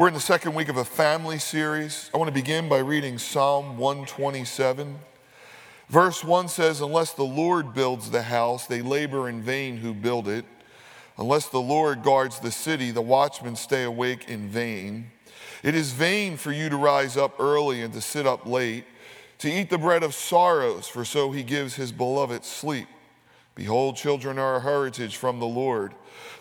We're in the second week of a family series. I want to begin by reading Psalm 127. Verse 1 says, Unless the Lord builds the house, they labor in vain who build it. Unless the Lord guards the city, the watchmen stay awake in vain. It is vain for you to rise up early and to sit up late, to eat the bread of sorrows, for so he gives his beloved sleep. Behold, children are a heritage from the Lord.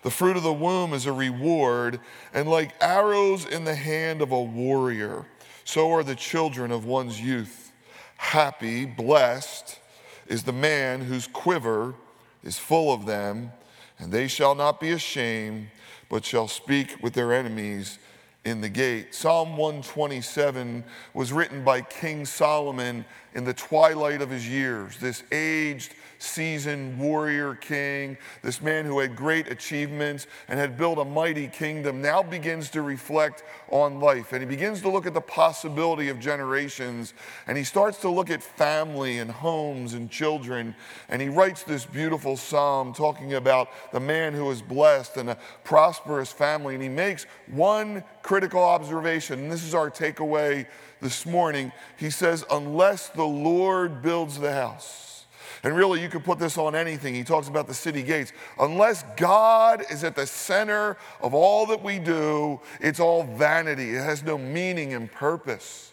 The fruit of the womb is a reward, and like arrows in the hand of a warrior, so are the children of one's youth. Happy, blessed is the man whose quiver is full of them, and they shall not be ashamed, but shall speak with their enemies in the gate. Psalm 127 was written by King Solomon in the twilight of his years. This aged, seasoned warrior king, this man who had great achievements and had built a mighty kingdom, now begins to reflect on life. And he begins to look at the possibility of generations. And he starts to look at family and homes and children. And he writes this beautiful psalm talking about the man who is blessed and a prosperous family. And he makes one critical observation. And this is our takeaway this morning. He says, Unless the Lord builds the house, and really, you could put this on anything. He talks about the city gates. Unless God is at the center of all that we do, it's all vanity. It has no meaning and purpose.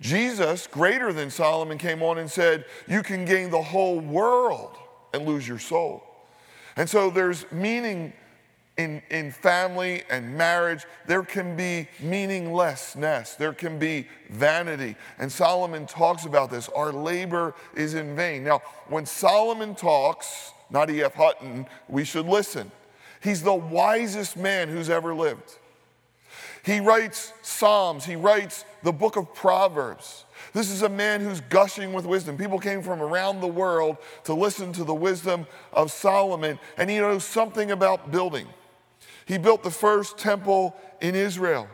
Jesus, greater than Solomon, came on and said, You can gain the whole world and lose your soul. And so there's meaning in, in family and marriage, there can be meaninglessness, there can be vanity. And Solomon talks about this. Our labor is in vain. Now, when Solomon talks, not E.F. Hutton, we should listen. He's the wisest man who's ever lived. He writes Psalms, he writes the book of Proverbs. This is a man who's gushing with wisdom. People came from around the world to listen to the wisdom of Solomon, and he knows something about building. He built the first temple in Israel.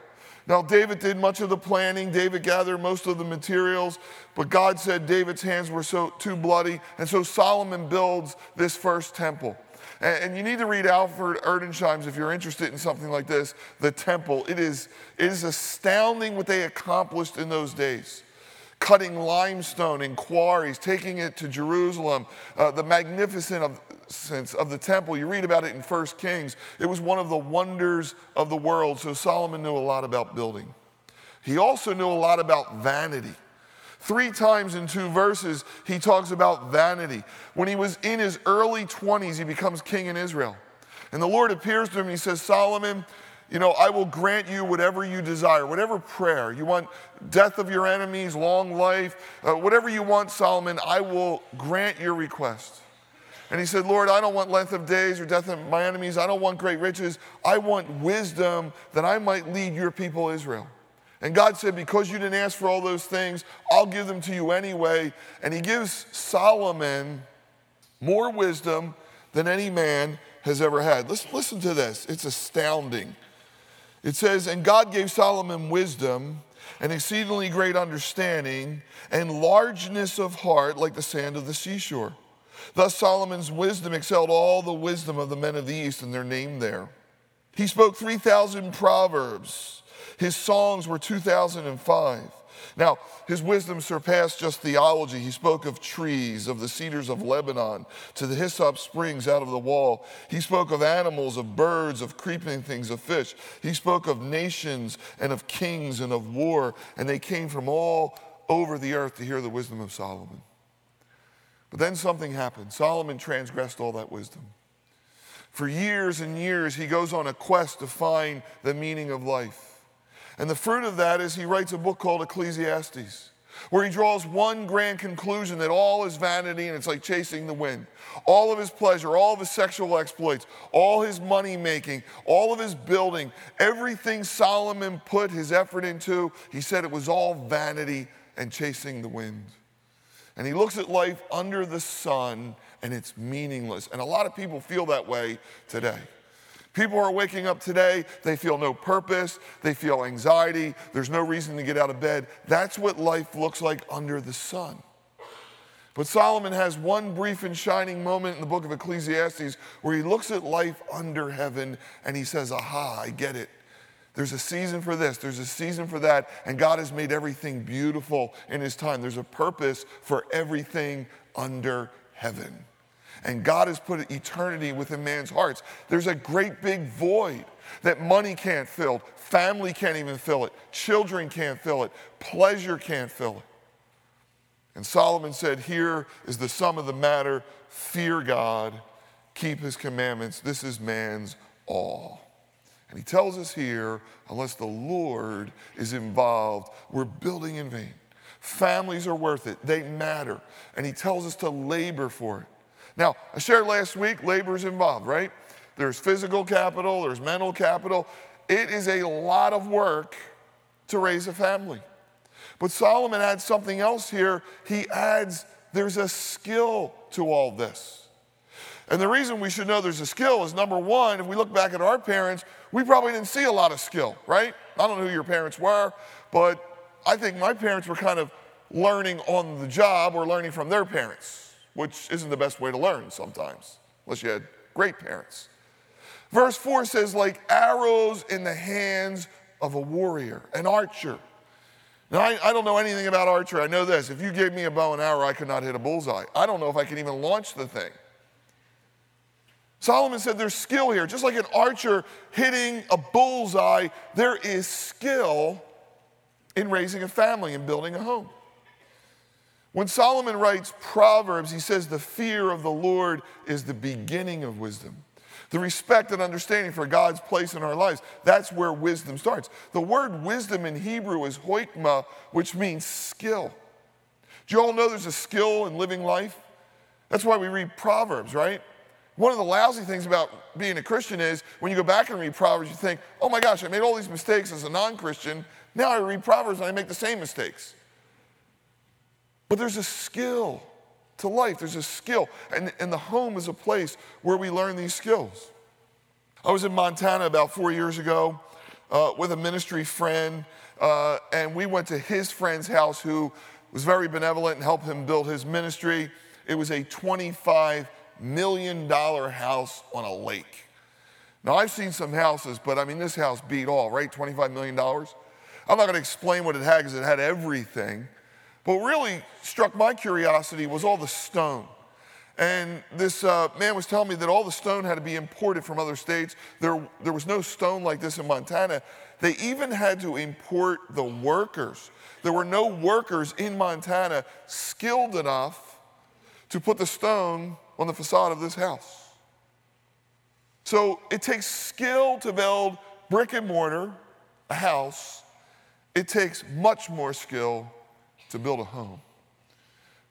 Now, David did much of the planning. David gathered most of the materials, but God said David's hands were so too bloody, and so Solomon builds this first temple. And, and you need to read Alfred Edersheim's if you're interested in something like this, the temple. It is, it is astounding what they accomplished in those days cutting limestone in quarries, taking it to Jerusalem, uh, the magnificent of, the temple. You read about it in First Kings. It was one of the wonders of the world. So Solomon knew a lot about building. He also knew a lot about vanity. Three times in two verses, he talks about vanity. When he was in his early 20s, he becomes king in Israel. And the Lord appears to him and he says, Solomon, you know, I will grant you whatever you desire, whatever prayer. You want death of your enemies, long life, uh, whatever you want, Solomon, I will grant your request. And he said, Lord, I don't want length of days or death of my enemies. I don't want great riches. I want wisdom that I might lead your people Israel. And God said, Because you didn't ask for all those things, I'll give them to you anyway. And he gives Solomon more wisdom than any man has ever had. Listen, listen to this, it's astounding. It says, And God gave Solomon wisdom and exceedingly great understanding and largeness of heart like the sand of the seashore. Thus Solomon's wisdom excelled all the wisdom of the men of the East, and their name there. He spoke 3,000 proverbs. His songs were 2,005. Now, his wisdom surpassed just theology. He spoke of trees, of the cedars of Lebanon, to the hyssop springs out of the wall. He spoke of animals, of birds, of creeping things, of fish. He spoke of nations and of kings and of war, and they came from all over the earth to hear the wisdom of Solomon. But then something happened. Solomon transgressed all that wisdom. For years and years, he goes on a quest to find the meaning of life. And the fruit of that is he writes a book called Ecclesiastes, where he draws one grand conclusion that all is vanity and it's like chasing the wind. All of his pleasure, all of his sexual exploits, all his money making, all of his building, everything Solomon put his effort into, he said it was all vanity and chasing the wind. And he looks at life under the sun and it's meaningless. And a lot of people feel that way today. People are waking up today, they feel no purpose, they feel anxiety, there's no reason to get out of bed. That's what life looks like under the sun. But Solomon has one brief and shining moment in the book of Ecclesiastes where he looks at life under heaven and he says, Aha, I get it. There's a season for this, there's a season for that, and God has made everything beautiful in His time. There's a purpose for everything under heaven. And God has put eternity within man's hearts. There's a great big void that money can't fill, family can't even fill it, children can't fill it, pleasure can't fill it. And Solomon said, Here is the sum of the matter fear God, keep his commandments. This is man's all. And he tells us here, unless the Lord is involved, we're building in vain. Families are worth it, they matter. And he tells us to labor for it. Now, I shared last week, labor is involved, right? There's physical capital, there's mental capital. It is a lot of work to raise a family. But Solomon adds something else here. He adds there's a skill to all this. And the reason we should know there's a skill is number one, if we look back at our parents, we probably didn't see a lot of skill, right? I don't know who your parents were, but I think my parents were kind of learning on the job or learning from their parents, which isn't the best way to learn sometimes, unless you had great parents. Verse 4 says, like arrows in the hands of a warrior, an archer. Now, I, I, don't know anything about archery. I know this. If you gave me a bow and arrow, I could not hit a bullseye. I don't know if I can even launch the thing. Solomon said there's skill here. Just like an archer hitting a bullseye, there is skill in raising a family and building a home. When Solomon writes Proverbs, he says the fear of the Lord is the beginning of wisdom. The respect and understanding for God's place in our lives, that's where wisdom starts. The word wisdom in Hebrew is hoikma, which means skill. Do you all know there's a skill in living life? That's why we read Proverbs, right? One of the lousy things about being a Christian is when you go back and read Proverbs, you think, oh my gosh, I made all these mistakes as a non Christian. Now I read Proverbs and I make the same mistakes. But there's a skill to life, there's a skill. And, and the home is a place where we learn these skills. I was in Montana about four years ago uh, with a ministry friend, uh, and we went to his friend's house who was very benevolent and helped him build his ministry. It was a 25 million dollar house on a lake. Now, I've seen some houses, but I mean, this house beat all, right? $25 million. I'm not going to explain what it had because it had everything. What really struck my curiosity was all the stone. And this uh, man was telling me that all the stone had to be imported from other states. There, there was no stone like this in Montana. They even had to import the workers. There were no workers in Montana skilled enough to put the stone on the facade of this house. So it takes skill to build brick and mortar, a house. It takes much more skill to build a home.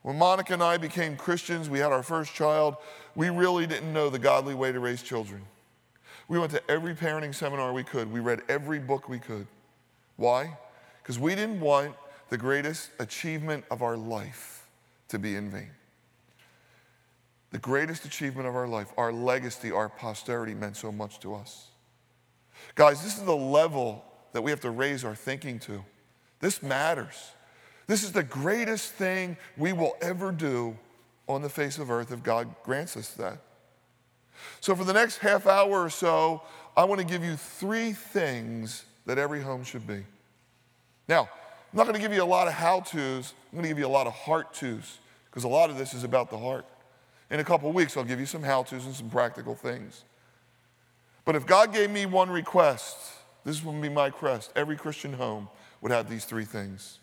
When Monica and I became Christians, we had our first child, we really didn't know the godly way to raise children. We went to every parenting seminar we could. We read every book we could. Why? Because we didn't want the greatest achievement of our life to be in vain. The greatest achievement of our life, our legacy, our posterity meant so much to us. Guys, this is the level that we have to raise our thinking to. This matters. This is the greatest thing we will ever do on the face of earth if God grants us that. So, for the next half hour or so, I want to give you three things that every home should be. Now, I'm not going to give you a lot of how to's, I'm going to give you a lot of heart to's, because a lot of this is about the heart. In a couple weeks, I'll give you some how to's and some practical things. But if God gave me one request, this would be my request. Every Christian home would have these three things.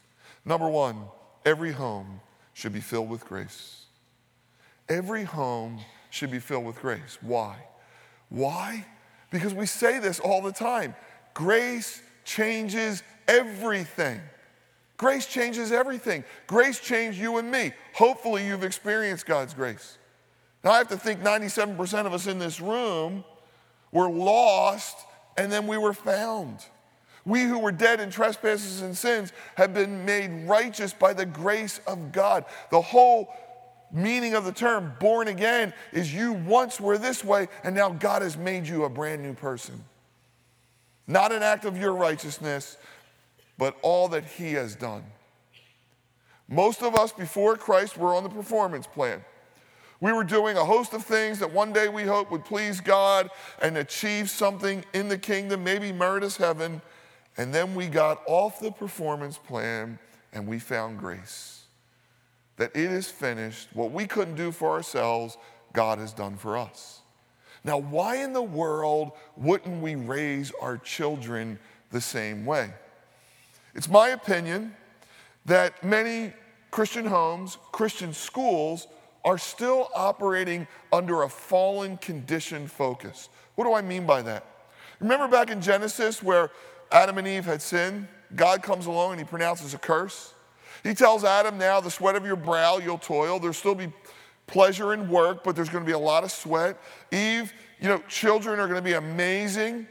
Number one, every home should be filled with grace. Every home should be filled with grace. Why? Why? Because we say this all the time grace changes everything. Grace changes everything. Grace changed you and me. Hopefully, you've experienced God's grace. Now, I have to think 97% of us in this room were lost and then we were found. We who were dead in trespasses and sins have been made righteous by the grace of God. The whole meaning of the term born again is you once were this way and now God has made you a brand new person. Not an act of your righteousness, but all that He has done. Most of us before Christ were on the performance plan. We were doing a host of things that one day we hope would please God and achieve something in the kingdom, maybe merit us heaven. And then we got off the performance plan and we found grace. That it is finished. What we couldn't do for ourselves, God has done for us. Now, why in the world wouldn't we raise our children the same way? It's my opinion that many Christian homes, Christian schools, are still operating under a fallen condition focus. What do I mean by that? Remember back in Genesis where Adam and Eve had sinned? God comes along and he pronounces a curse. He tells Adam, now the sweat of your brow you'll toil. There'll still be pleasure in work, but there's going to be a lot of sweat. Eve, you know, children are going to be amazing.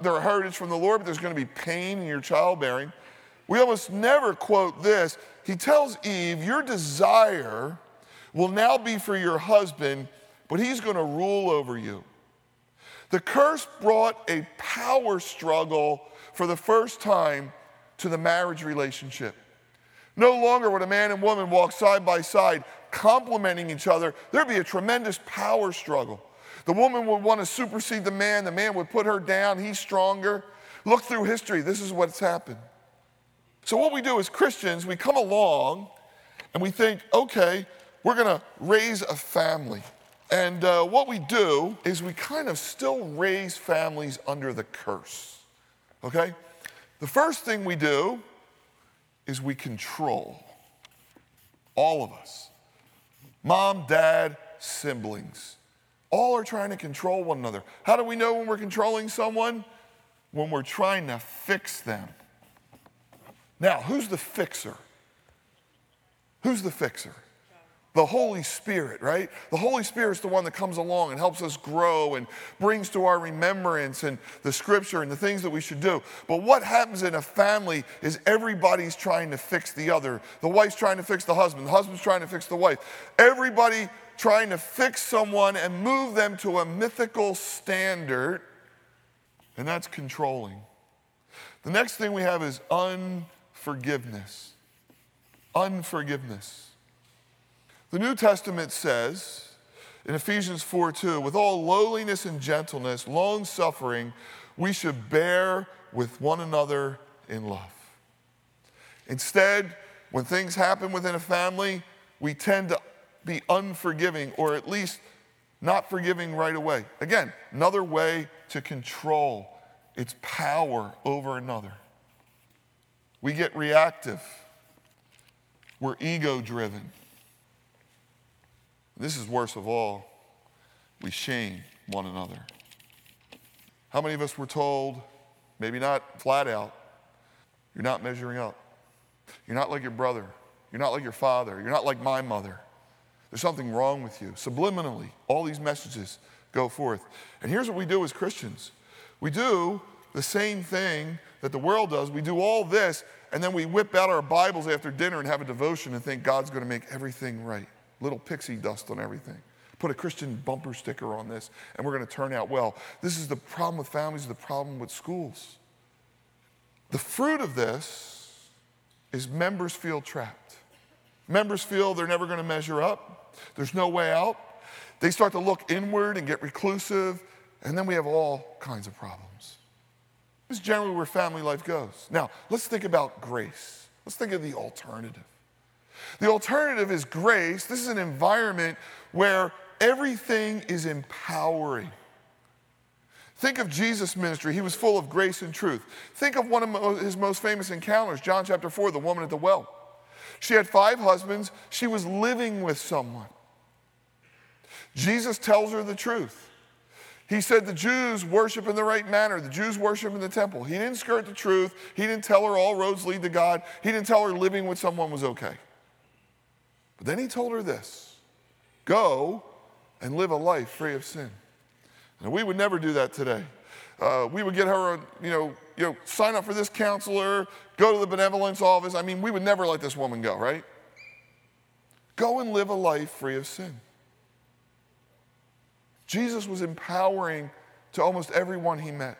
They're a heritage from the Lord, but there's going to be pain in your childbearing. We almost never quote this. He tells Eve, Your desire will now be for your husband, but he's going to rule over you. The curse brought a power struggle for the first time to the marriage relationship. No longer would a man and woman walk side by side, complementing each other. There'd be a tremendous power struggle. The woman would want to supersede the man, the man would put her down, he's stronger. Look through history, this is what's happened. So, what we do as Christians, we come along and we think, okay, we're going to raise a family. And uh, what we do is we kind of still raise families under the curse. Okay? The first thing we do is we control. All of us. Mom, dad, siblings. All are trying to control one another. How do we know when we're controlling someone? When we're trying to fix them. Now, who's the fixer? Who's the fixer? The Holy Spirit, right? The Holy Spirit is the one that comes along and helps us grow and brings to our remembrance and the scripture and the things that we should do. But what happens in a family is everybody's trying to fix the other. The wife's trying to fix the husband, the husband's trying to fix the wife. Everybody trying to fix someone and move them to a mythical standard, and that's controlling. The next thing we have is unforgiveness. Unforgiveness. The New Testament says in Ephesians 4 2, with all lowliness and gentleness, long suffering, we should bear with one another in love. Instead, when things happen within a family, we tend to be unforgiving or at least not forgiving right away. Again, another way to control its power over another. We get reactive, we're ego driven. This is worst of all. We shame one another. How many of us were told, maybe not flat out, you're not measuring up? You're not like your brother. You're not like your father. You're not like my mother. There's something wrong with you. Subliminally, all these messages go forth. And here's what we do as Christians we do the same thing that the world does. We do all this, and then we whip out our Bibles after dinner and have a devotion and think God's going to make everything right little pixie dust on everything. Put a Christian bumper sticker on this, and we're going to turn out well. This is the problem with families, the problem with schools. The fruit of this is members feel trapped. Members feel they're never going to measure up, there's no way out. They start to look inward and get reclusive, and then we have all kinds of problems. This is generally where family life goes. Now, let's think about grace. Let's think of the alternative. The alternative is grace. This is an environment where everything is empowering. Think of Jesus' ministry. He was full of grace and truth. Think of one of his most famous encounters, John chapter 4, the woman at the well. She had five husbands, she was living with someone. Jesus tells her the truth. He said the Jews worship in the right manner. The Jews worship in the temple. He didn't skirt the truth. He didn't tell her all roads lead to God. He didn't tell her living with someone was okay. But then he told her this go and live a life free of sin. And we would never do that today. Uh, we would get her, you know, you know, sign up for this counselor, go to the benevolence office. I mean, we would never let this woman go, right? Go and live a life free of sin. Jesus was empowering to almost everyone he met.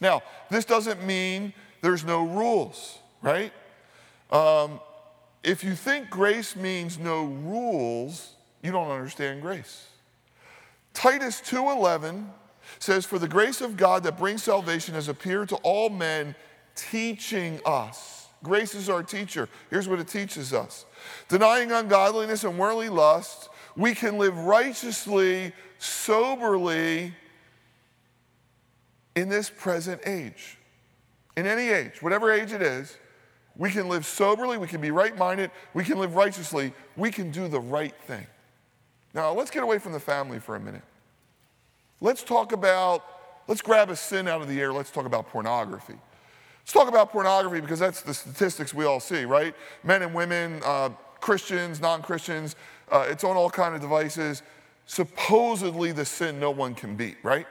Now, this doesn't mean there's no rules, right? Um, if you think grace means no rules, you don't understand grace. Titus 2:11 says for the grace of God that brings salvation has appeared to all men teaching us. Grace is our teacher. Here's what it teaches us. Denying ungodliness and worldly lust, we can live righteously, soberly in this present age. In any age, whatever age it is, we can live soberly, we can be right minded, we can live righteously, we can do the right thing. Now, let's get away from the family for a minute. Let's talk about, let's grab a sin out of the air, let's talk about pornography. Let's talk about pornography because that's the statistics we all see, right? Men and women, uh, Christians, non Christians, uh, it's on all kind of devices. Supposedly the sin no one can beat, right?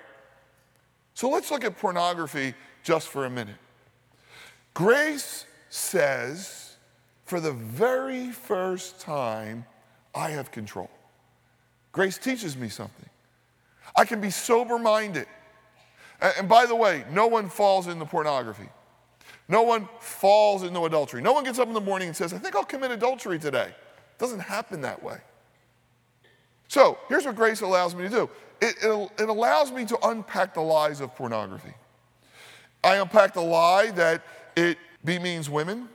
So let's look at pornography just for a minute. Grace says, for the very first time, I have control. Grace teaches me something. I can be sober minded. And by the way, no one falls into pornography. No one falls into adultery. No one gets up in the morning and says, I think I'll commit adultery today. It doesn't happen that way. So here's what grace allows me to do it, it, it allows me to unpack the lies of pornography. I unpack the lie that it means women,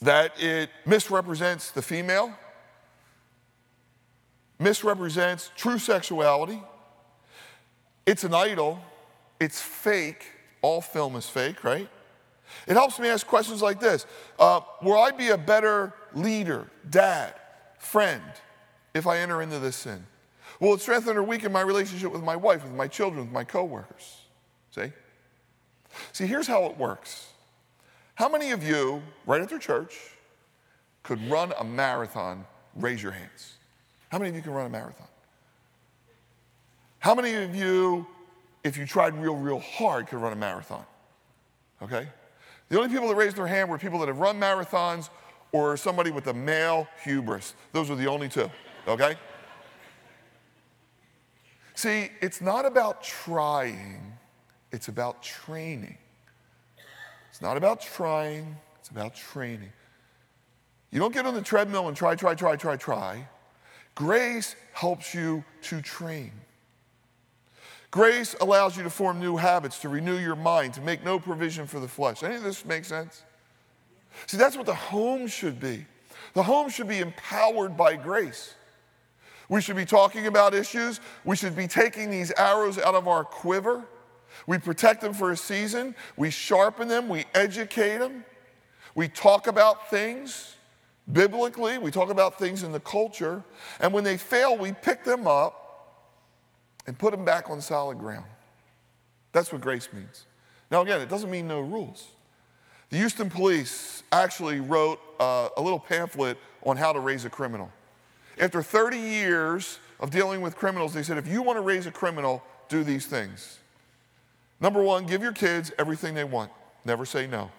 that it misrepresents the female, misrepresents true sexuality. It's an idol, it's fake. All film is fake, right? It helps me ask questions like this uh, Will I be a better leader, dad, friend if I enter into this sin? Will it strengthen or weaken my relationship with my wife, with my children, with my coworkers? See? See, here's how it works. How many of you, right after church, could run a marathon? Raise your hands. How many of you can run a marathon? How many of you, if you tried real, real hard, could run a marathon? Okay? The only people that raised their hand were people that have run marathons or somebody with a male hubris. Those are the only two, okay? See, it's not about trying, it's about training. Not about trying, it's about training. You don't get on the treadmill and try, try, try, try, try. Grace helps you to train. Grace allows you to form new habits, to renew your mind, to make no provision for the flesh. Any of this make sense? See, that's what the home should be. The home should be empowered by grace. We should be talking about issues. We should be taking these arrows out of our quiver. We protect them for a season. We sharpen them. We educate them. We talk about things biblically. We talk about things in the culture. And when they fail, we pick them up and put them back on solid ground. That's what grace means. Now, again, it doesn't mean no rules. The Houston police actually wrote uh, a little pamphlet on how to raise a criminal. After 30 years of dealing with criminals, they said if you want to raise a criminal, do these things. Number one, give your kids everything they want, never say no.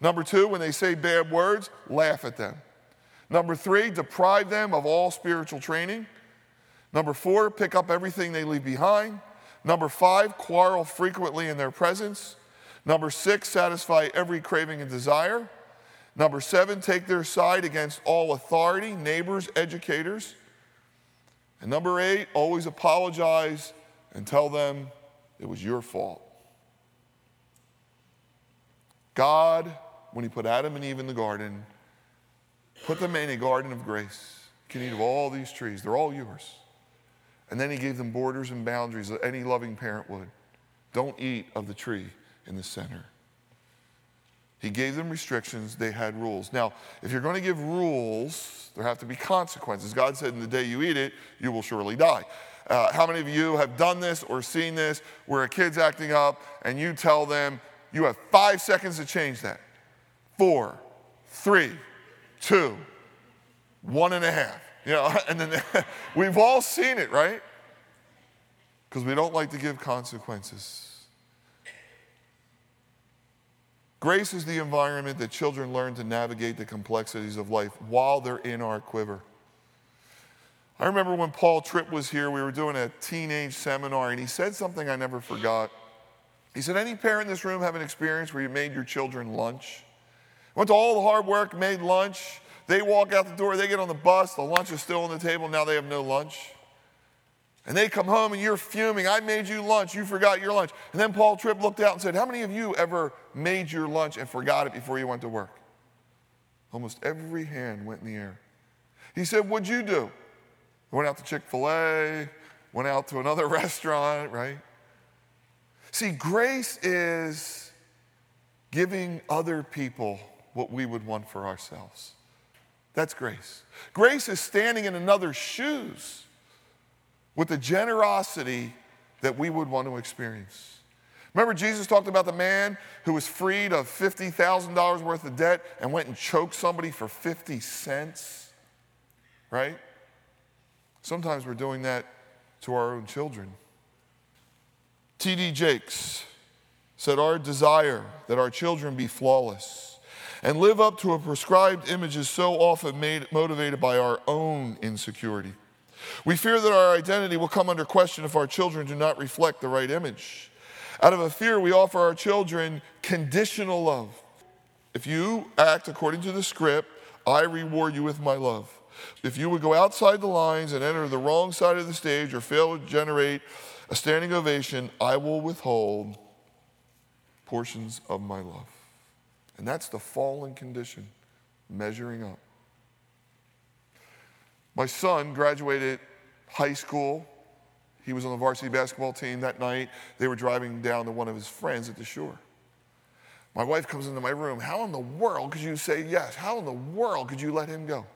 Number two, when they say bad words, laugh at them. Number three, deprive them of all spiritual training. Number four, pick up everything they leave behind. Number five, quarrel frequently in their presence. Number six, satisfy every craving and desire. Number seven, take their side against all authority, neighbors, educators. And number eight, always apologize and tell them it was your fault. God, when He put Adam and Eve in the garden, put them in a garden of grace. You can eat of all these trees, they're all yours. And then He gave them borders and boundaries that any loving parent would. Don't eat of the tree in the center. He gave them restrictions, they had rules. Now, if you're going to give rules, there have to be consequences. God said, In the day you eat it, you will surely die. Uh, how many of you have done this or seen this where a kid's acting up and you tell them you have five seconds to change that? Four, three, two, one and a half. You know, and then we've all seen it, right? Because we don't like to give consequences. Grace is the environment that children learn to navigate the complexities of life while they're in our quiver. I remember when Paul Tripp was here, we were doing a teenage seminar, and he said something I never forgot. He said, Any parent in this room have an experience where you made your children lunch? Went to all the hard work, made lunch, They walk out the door, they get on the bus, the lunch is still on the table, now they have no lunch. And they come home and you're fuming. I made you lunch, you forgot your lunch. And then Paul Tripp looked out and said, How many of you ever made your lunch and forgot it before you went to work? Almost every hand went in the air. He said, What'd you do? Went out to Chick fil A, went out to another restaurant, right? See, grace is giving other people what we would want for ourselves. That's grace. Grace is standing in another's shoes with the generosity that we would want to experience. Remember, Jesus talked about the man who was freed of $50,000 worth of debt and went and choked somebody for 50 cents? Right? Sometimes we're doing that to our own children. T.D. Jakes said, Our desire that our children be flawless and live up to a prescribed image is so often made, motivated by our own insecurity. We fear that our identity will come under question if our children do not reflect the right image. Out of a fear, we offer our children conditional love. If you act according to the script, I reward you with my love. If you would go outside the lines and enter the wrong side of the stage or fail to generate a standing ovation, I will withhold portions of my love. And that's the fallen condition, measuring up. My son graduated high school. He was on the varsity basketball team that night. They were driving down to one of his friends at the shore. My wife comes into my room. How in the world could you say yes? How in the world could you let him go?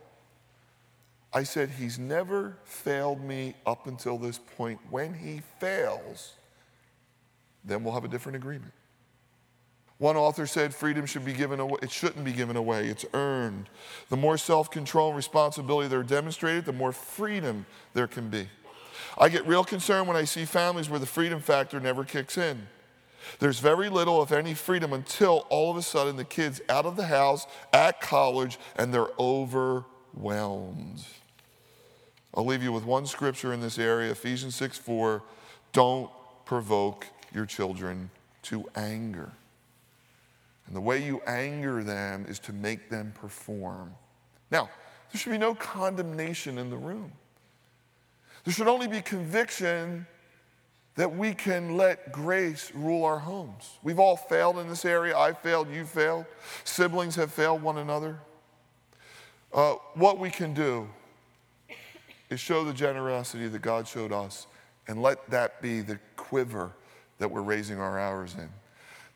I said, He's never failed me up until this point. When he fails, then we'll have a different agreement. One author said freedom should be given away. It shouldn't be given away. It's earned. The more self-control and responsibility they're demonstrated, the more freedom there can be. I get real concerned when I see families where the freedom factor never kicks in. There's very little, if any, freedom until all of a sudden the kid's out of the house at college and they're overwhelmed. I'll leave you with one scripture in this area Ephesians 6 4. Don't provoke your children to anger. And the way you anger them is to make them perform. Now, there should be no condemnation in the room. There should only be conviction that we can let grace rule our homes. We've all failed in this area. I failed, you failed. Siblings have failed one another. Uh, what we can do is show the generosity that God showed us and let that be the quiver that we're raising our hours in.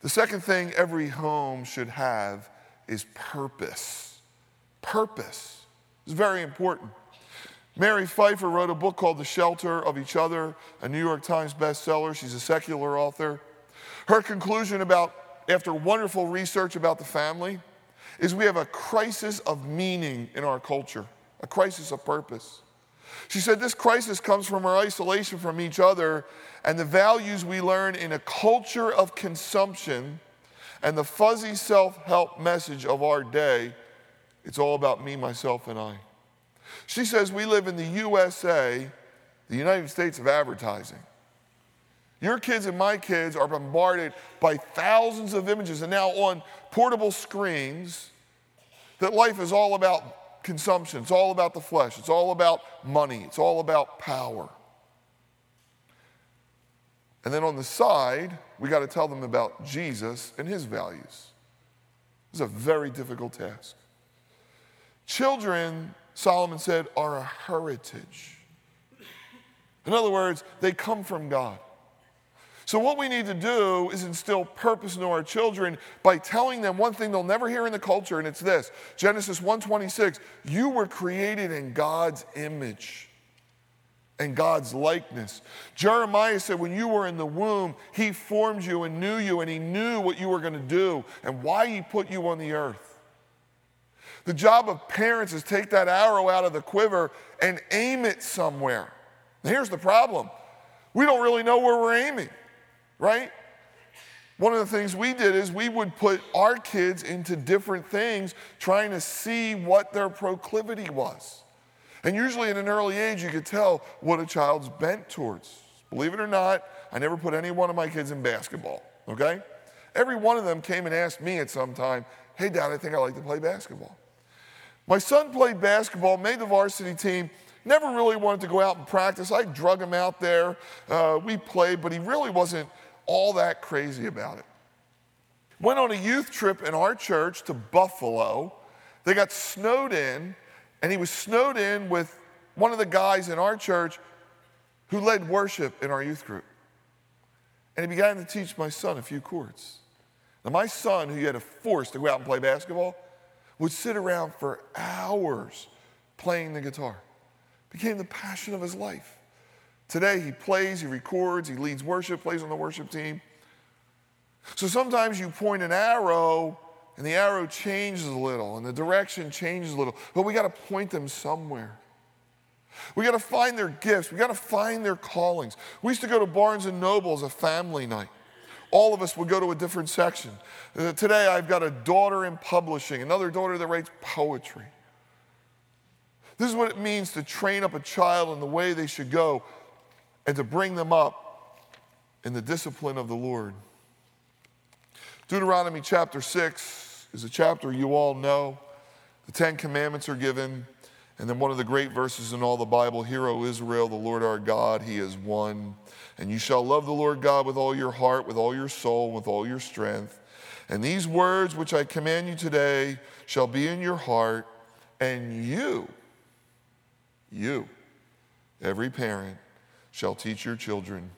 The second thing every home should have is purpose. Purpose is very important. Mary Pipher wrote a book called The Shelter of Each Other, a New York Times bestseller. She's a secular author. Her conclusion about, after wonderful research about the family, is we have a crisis of meaning in our culture, a crisis of purpose. She said this crisis comes from our isolation from each other and the values we learn in a culture of consumption and the fuzzy self help message of our day. It's all about me, myself, and I. She says we live in the USA, the United States of advertising. Your kids and my kids are bombarded by thousands of images and now on portable screens that life is all about consumption. It's all about the flesh. It's all about money. It's all about power. And then on the side, we got to tell them about Jesus and his values. It's a very difficult task. Children, Solomon said, are a heritage. In other words, they come from God. So, what we need to do is instill purpose into our children by telling them one thing they'll never hear in the culture, and it's this Genesis 1:26, you were created in God's image and God's likeness. Jeremiah said, when you were in the womb, he formed you and knew you, and he knew what you were going to do and why he put you on the earth. The job of parents is take that arrow out of the quiver and aim it somewhere. here's the problem we don't really know where we're aiming right? One of the things we did is we would put our kids into different things, trying to see what their proclivity was. And usually, at an early age, you could tell what a child's bent towards. Believe it or not, I never put any one of my kids in basketball, okay? Every one of them came and asked me at some time, Hey, Dad, I think I like to play basketball. My son played basketball, made the varsity team, never really wanted to go out and practice. I drug him out there. Uh, we played, but he really wasn't all that crazy about it. Went on a youth trip in our church to Buffalo. They got snowed in, and he was snowed in with one of the guys in our church who led worship in our youth group. And he began to teach my son a few chords. Now, my son, who you had to force to go out and play basketball, would sit around for hours playing the guitar. Became the passion of his life. Today he plays, he records, he leads worship, plays on the worship team. So sometimes you point an arrow and the arrow changes a little and the direction changes a little, but we got to point them somewhere. We got to find their gifts. We got to find their callings. We used to go to Barnes and Noble as a family night all of us would go to a different section. Uh, today, I've got a daughter in publishing, another daughter that writes poetry. This is what it means to train up a child in the way they should go and to bring them up in the discipline of the Lord. Deuteronomy chapter 6 is a chapter you all know. The Ten Commandments are given. And then one of the great verses in all the Bible Hear, O Israel, the Lord our God, He is one. And you shall love the Lord God with all your heart, with all your soul, with all your strength. And these words which I command you today shall be in your heart, and you, you, every parent, shall teach your children,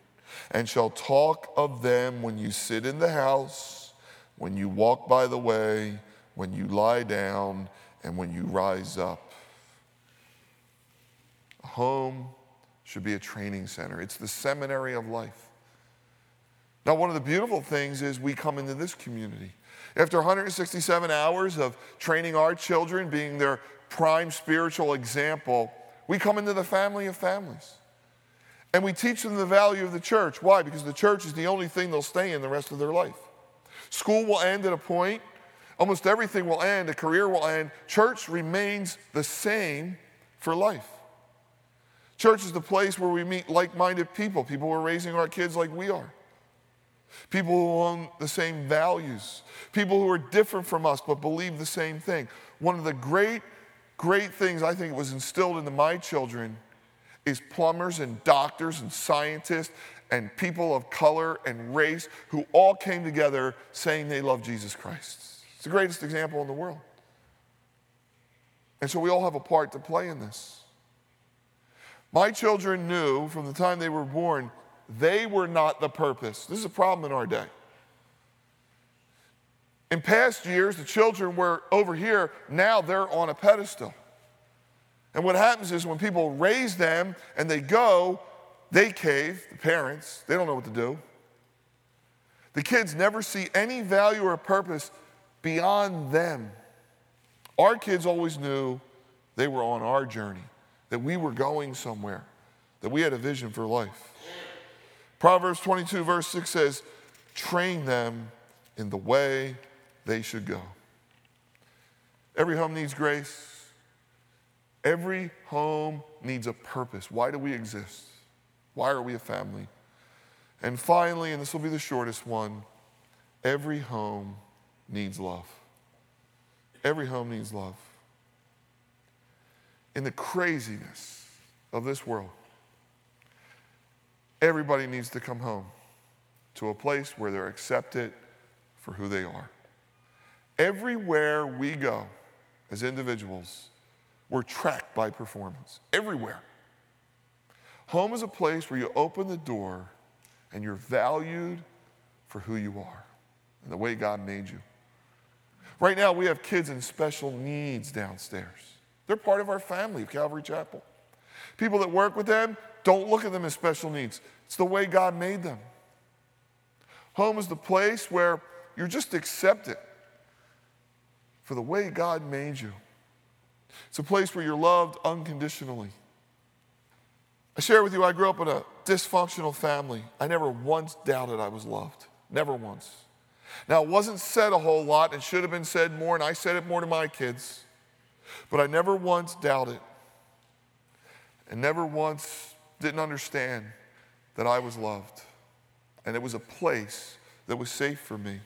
and shall talk of them when you sit in the house, when you walk by the way, when you lie down, and when you rise up. A home should be a training center. It's the seminary of life. Now, one of the beautiful things is we come into this community. After 167 hours of training our children, being their prime spiritual example, we come into the family of families. And we teach them the value of the church. Why? Because the church is the only thing they'll stay in the rest of their life. School will end at a point, almost everything will end, a career will end. Church remains the same for life. Church is the place where we meet like minded people, people who are raising our kids like we are, people who own the same values, people who are different from us but believe the same thing. One of the great, great things I think was instilled into my children is plumbers and doctors and scientists and people of color and race who all came together saying they love Jesus Christ. It's the greatest example in the world. And so we all have a part to play in this. My children knew from the time they were born, they were not the purpose. This is a problem in our day. In past years, the children were over here, now they're on a pedestal. And what happens is when people raise them and they go, they cave, the parents, they don't know what to do. The kids never see any value or purpose beyond them. Our kids always knew they were on our journey that we were going somewhere, that we had a vision for life. Proverbs 22, verse 6 says, train them in the way they should go. Every home needs grace. Every home needs a purpose. Why do we exist? Why are we a family? And finally, and this will be the shortest one, every home needs love. Every home needs love in the craziness of this world, everybody needs to come home to a place where they're accepted for who they are. Everywhere we go as individuals, we're tracked by performance. Everywhere. Home is a place where you open the door and you're valued for who you are and the way God made you. Right now, we have kids in special needs downstairs. They're part of our family of Calvary Chapel. People that work with them, don't look at them as special needs. It's the way God made them. Home is the place where you're just accepted for the way God made you. It's a place where you're loved unconditionally. I share with you, I grew up in a dysfunctional family. I never once doubted I was loved. Never once. Now, it wasn't said a whole lot. It should have been said more, and I said it more to my kids. But I never once doubted and never once didn't understand that I was loved. And it was a place that was safe for me.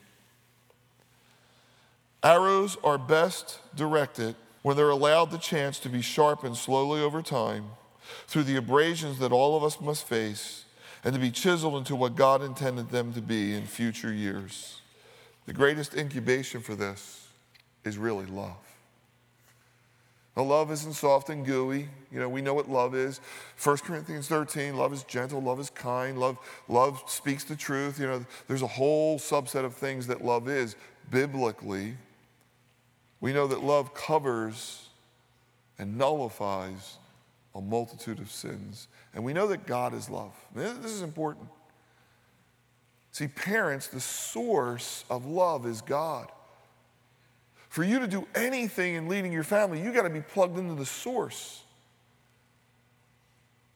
Arrows are best directed when they're allowed the chance to be sharpened slowly over time through the abrasions that all of us must face and to be chiseled into what God intended them to be in future years. The greatest incubation for this is really love. Now, love isn't soft and gooey. You know, we know what love is. 1 Corinthians 13, love is gentle, love is kind, love, love speaks the truth. You know, there's a whole subset of things that love is. Biblically, we know that love covers and nullifies a multitude of sins. And we know that God is love. This is important. See, parents, the source of love is God. For you to do anything in leading your family, you got to be plugged into the source.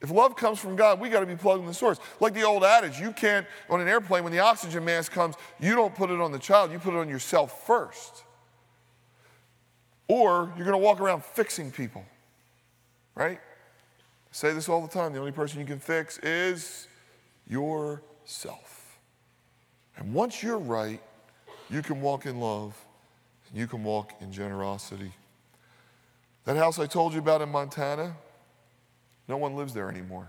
If love comes from God, we got to be plugged in the source. Like the old adage, you can't, on an airplane, when the oxygen mask comes, you don't put it on the child, you put it on yourself first. Or you're going to walk around fixing people, right? I say this all the time the only person you can fix is yourself. And once you're right, you can walk in love and you can walk in generosity. That house I told you about in Montana, no one lives there anymore.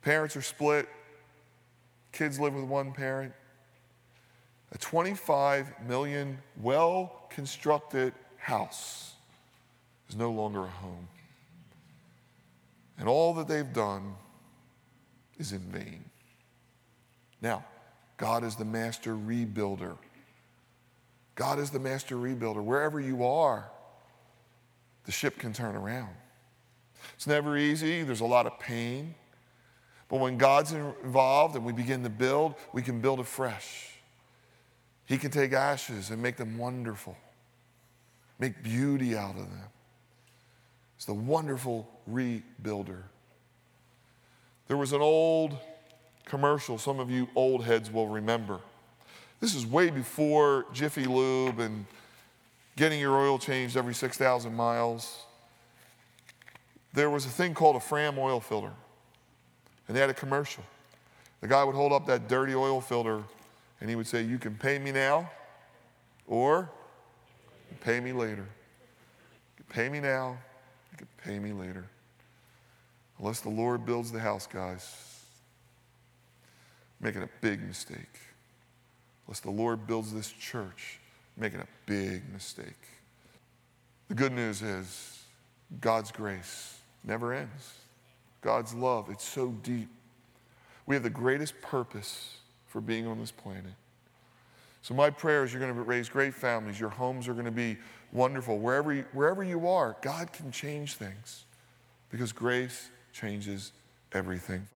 Parents are split, kids live with one parent. A 25 million, well constructed house is no longer a home. And all that they've done is in vain. Now, God is the master rebuilder. God is the master rebuilder. Wherever you are, the ship can turn around. It's never easy, there's a lot of pain. But when God's involved and we begin to build, we can build afresh. He can take ashes and make them wonderful, make beauty out of them. It's the wonderful rebuilder. There was an old commercial, some of you old heads will remember. This is way before Jiffy Lube and getting your oil changed every 6,000 miles. There was a thing called a Fram oil filter, and they had a commercial. The guy would hold up that dirty oil filter and he would say, You can pay me now or pay me later. You pay me now you can pay me later. Unless the Lord builds the house, guys, making a big mistake. Unless the Lord builds this church, making a big mistake. The good news is God's grace never ends. God's love, it's so deep. We have the greatest purpose for being on this planet. So, my prayer is you're going to raise great families. Your homes are going to be wonderful. Wherever you, wherever you are, God can change things because grace changes everything.